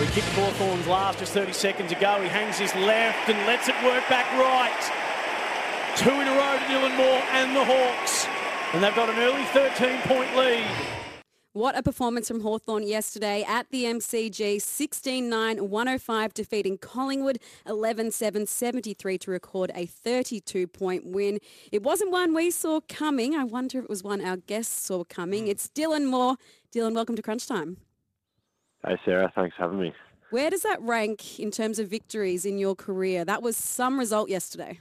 We kicked Hawthorn's last just 30 seconds ago. He hangs his left and lets it work back right. Two in a row to Dylan Moore and the Hawks. And they've got an early 13-point lead. What a performance from Hawthorn yesterday at the MCG. 16-9, 105 defeating Collingwood, 11-7, 73 to record a 32-point win. It wasn't one we saw coming. I wonder if it was one our guests saw coming. It's Dylan Moore. Dylan, welcome to Crunch Time. Hey, Sarah. Thanks for having me. Where does that rank in terms of victories in your career? That was some result yesterday.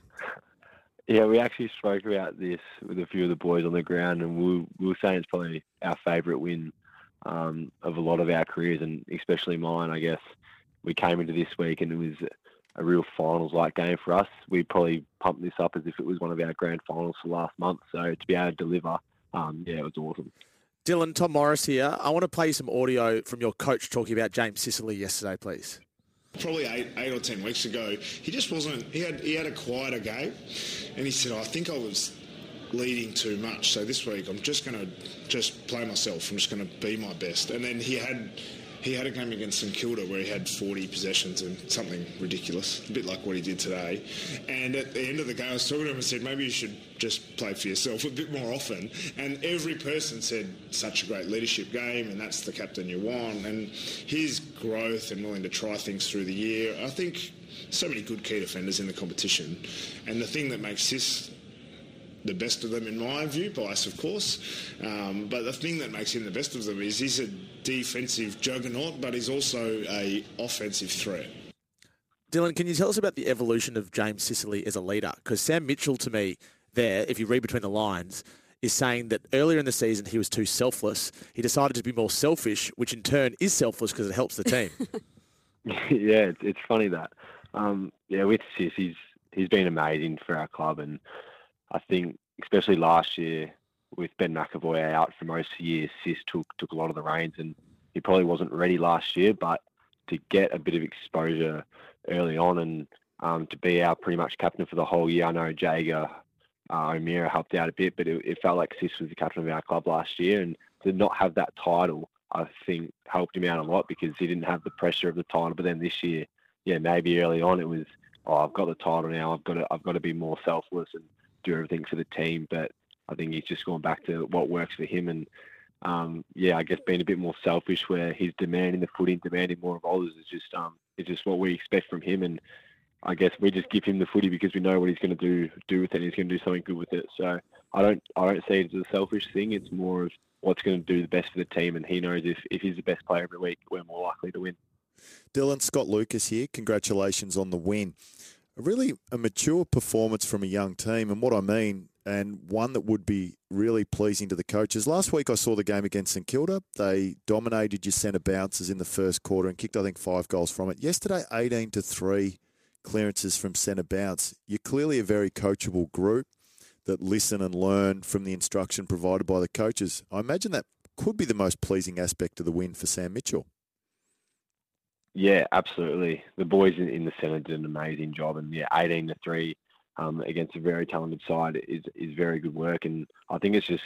Yeah, we actually spoke about this with a few of the boys on the ground, and we, we were saying it's probably our favourite win um, of a lot of our careers, and especially mine. I guess we came into this week, and it was a real finals-like game for us. We probably pumped this up as if it was one of our grand finals for last month. So to be able to deliver, um, yeah, it was awesome. Dylan, Tom Morris here. I want to play some audio from your coach talking about James Sicily yesterday, please probably eight, eight or ten weeks ago, he just wasn't. He had he had a quieter game, and he said, "I think I was leading too much. So this week, I'm just going to just play myself. I'm just going to be my best." And then he had he had a game against St Kilda where he had 40 possessions and something ridiculous, a bit like what he did today. And at the end of the game, I was talking to him and said, maybe you should just play for yourself a bit more often. And every person said, such a great leadership game, and that's the captain you want. And his growth and willing to try things through the year, I think so many good key defenders in the competition. And the thing that makes this the best of them in my view, bias of course. Um, but the thing that makes him the best of them is he's a defensive juggernaut, but he's also a offensive threat. Dylan, can you tell us about the evolution of James Sicily as a leader? Because Sam Mitchell, to me, there, if you read between the lines, is saying that earlier in the season he was too selfless. He decided to be more selfish, which in turn is selfless because it helps the team. yeah, it's, it's funny that. Um, yeah, with Sis, he's he's been amazing for our club, and I think especially last year with Ben McEvoy out for most of the year, Sis took took a lot of the reins, and he probably wasn't ready last year. But to get a bit of exposure early on and um, to be our pretty much captain for the whole year, I know Jaeger uh, O'Meara helped out a bit, but it, it felt like Sis was the captain of our club last year, and to not have that title, I think helped him out a lot because he didn't have the pressure of the title. But then this year, yeah, maybe early on it was, oh, I've got the title now. I've got to, I've got to be more selfless and do everything for the team. But I think he's just gone back to what works for him. And um, yeah, I guess being a bit more selfish, where he's demanding the footy, demanding more of others, is just um, is just what we expect from him. And I guess we just give him the footy because we know what he's going to do do with it. He's going to do something good with it. So I don't I don't see it as a selfish thing. It's more of what's going to do the best for the team, and he knows if if he's the best player every week, we're more likely to win. Dylan Scott Lucas here. Congratulations on the win really a mature performance from a young team. And what I mean, and one that would be really pleasing to the coaches. Last week I saw the game against St Kilda. They dominated your centre bounces in the first quarter and kicked, I think, five goals from it. Yesterday, 18 to 3 clearances from centre bounce. You're clearly a very coachable group that listen and learn from the instruction provided by the coaches. I imagine that could be the most pleasing aspect of the win for Sam Mitchell. Yeah, absolutely. The boys in, in the centre did an amazing job, and yeah, eighteen to three um, against a very talented side is is very good work, and I think it's just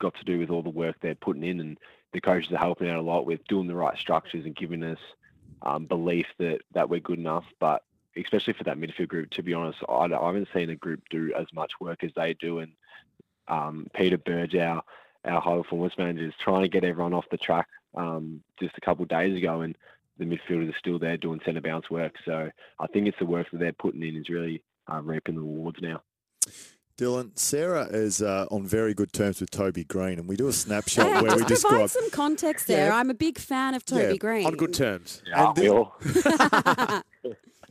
got to do with all the work they're putting in, and the coaches are helping out a lot with doing the right structures and giving us um, belief that that we're good enough. But especially for that midfield group, to be honest, I, I haven't seen a group do as much work as they do, and um, Peter Burge, our our high performance manager, is trying to get everyone off the track um, just a couple of days ago, and the midfielders are still there doing centre bounce work. So I think it's the work that they're putting in is really uh, reaping the rewards now. Dylan, Sarah is uh, on very good terms with Toby Greene, and we do a snapshot hey, where we describe. Provide some context there. Yeah. I'm a big fan of Toby yeah, Greene. On good terms. Yeah,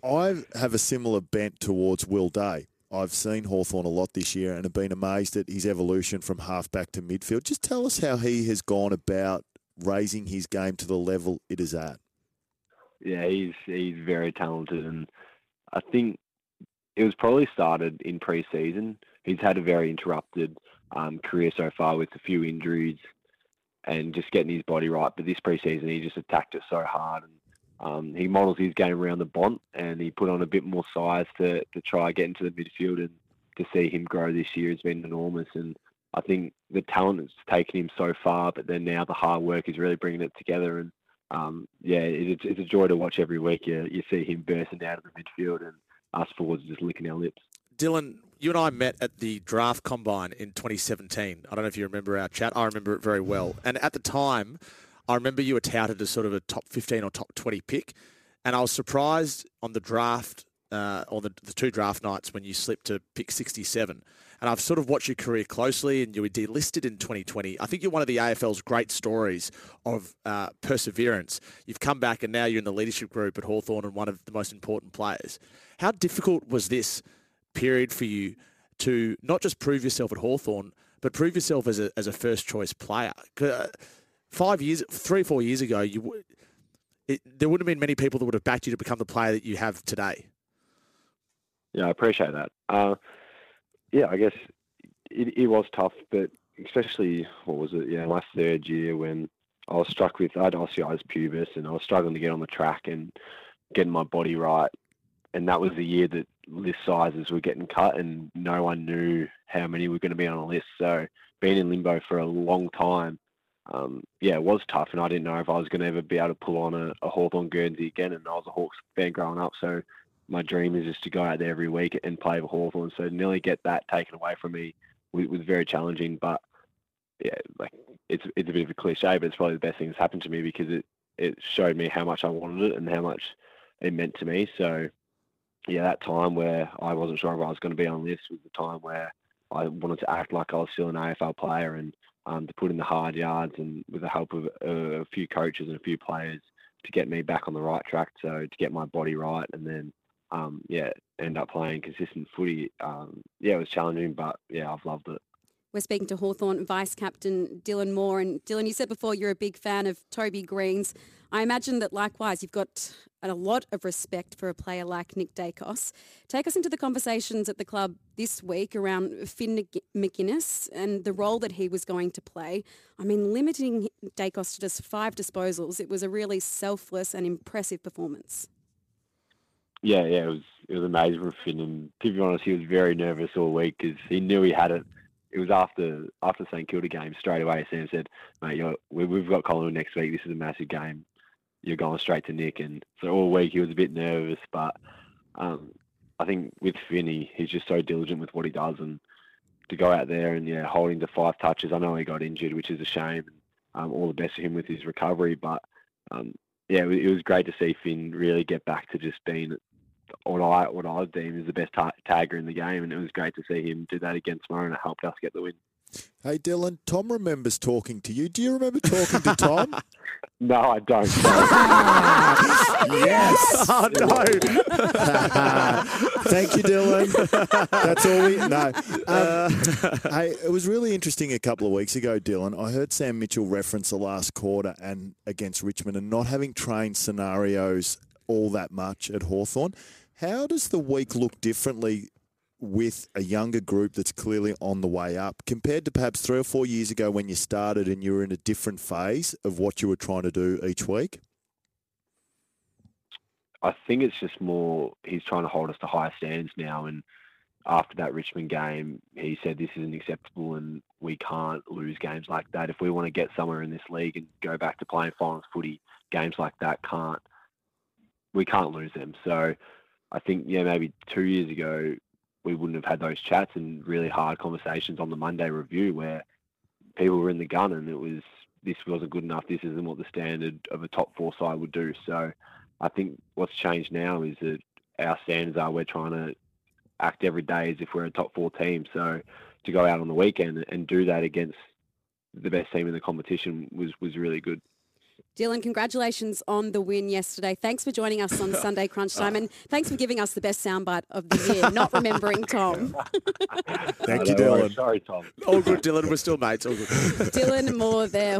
I have a similar bent towards Will Day. I've seen Hawthorn a lot this year and have been amazed at his evolution from halfback to midfield. Just tell us how he has gone about raising his game to the level it is at yeah, he's he's very talented, and I think it was probably started in pre-season. He's had a very interrupted um, career so far with a few injuries and just getting his body right. But this pre-season, he just attacked it so hard, and um, he models his game around the bont, and he put on a bit more size to to try get into the midfield, and to see him grow this year has been enormous. And I think the talent has taken him so far, but then now the hard work is really bringing it together and um, yeah, it's, it's a joy to watch every week. You, you see him bursting out of the midfield and us forwards just licking our lips. Dylan, you and I met at the draft combine in 2017. I don't know if you remember our chat. I remember it very well. And at the time, I remember you were touted as sort of a top 15 or top 20 pick. And I was surprised on the draft, uh, or the, the two draft nights when you slipped to pick 67. And I've sort of watched your career closely, and you were delisted in 2020. I think you're one of the AFL's great stories of uh, perseverance. You've come back, and now you're in the leadership group at Hawthorn and one of the most important players. How difficult was this period for you to not just prove yourself at Hawthorn, but prove yourself as a, as a first choice player? Uh, five years, three, four years ago, you it, there wouldn't have been many people that would have backed you to become the player that you have today. Yeah, I appreciate that. Uh, yeah, I guess it, it was tough, but especially what was it? Yeah, my third year when I was struck with I had osteitis pubis and I was struggling to get on the track and getting my body right, and that was the year that list sizes were getting cut and no one knew how many were going to be on a list. So being in limbo for a long time, um, yeah, it was tough, and I didn't know if I was going to ever be able to pull on a, a Hawthorn Guernsey again. And I was a Hawks fan growing up, so my dream is just to go out there every week and play for Hawthorn. So nearly get that taken away from me was, was very challenging. But yeah, like it's it's a bit of a cliche, but it's probably the best thing that's happened to me because it it showed me how much I wanted it and how much it meant to me. So yeah, that time where I wasn't sure if I was going to be on this was the time where I wanted to act like I was still an AFL player and um, to put in the hard yards and with the help of a, a few coaches and a few players to get me back on the right track. So to get my body right and then um, yeah, end up playing consistent footy. Um, yeah, it was challenging, but yeah, I've loved it. We're speaking to Hawthorn Vice Captain Dylan Moore. And Dylan, you said before you're a big fan of Toby Greene's. I imagine that likewise you've got a lot of respect for a player like Nick Daicos. Take us into the conversations at the club this week around Finn Maginness and the role that he was going to play. I mean, limiting Daicos to just five disposals, it was a really selfless and impressive performance. Yeah, yeah, it was it was amazing from Finn. And to be honest, he was very nervous all week because he knew he had it it was after after St Kilda game straight away. Sam said, "Mate, we, have got Collingwood next week. This is a massive game. You're going straight to Nick." And so all week he was a bit nervous, but um, I think with Finney, he's just so diligent with what he does, and to go out there and yeah, holding to five touches. I know he got injured, which is a shame. Um, all the best for him with his recovery, but um, yeah, it was great to see Finn really get back to just being what I what I deem is the best ta- tagger in the game, and it was great to see him do that against Murray, and it helped us get the win. Hey Dylan, Tom remembers talking to you. Do you remember talking to Tom? no, I don't. yes. Oh no. Thank you, Dylan. That's all we. No. Um, hey, it was really interesting a couple of weeks ago, Dylan. I heard Sam Mitchell reference the last quarter and against Richmond and not having trained scenarios all that much at Hawthorn. How does the week look differently with a younger group that's clearly on the way up compared to perhaps three or four years ago when you started and you were in a different phase of what you were trying to do each week? I think it's just more he's trying to hold us to higher standards now. And after that Richmond game, he said this isn't acceptable and we can't lose games like that. If we want to get somewhere in this league and go back to playing finals footy, games like that can't we can't lose them. So I think yeah maybe two years ago we wouldn't have had those chats and really hard conversations on the Monday review where people were in the gun and it was this wasn't good enough. This isn't what the standard of a top four side would do. So I think what's changed now is that our standards are we're trying to act every day as if we're a top four team. So to go out on the weekend and do that against the best team in the competition was was really good. Dylan, congratulations on the win yesterday. Thanks for joining us on Sunday Crunch Time, and thanks for giving us the best soundbite of the year, not remembering Tom. Thank you, Dylan. Sorry, Tom. All good, Dylan. We're still mates. All good. Dylan Moore there.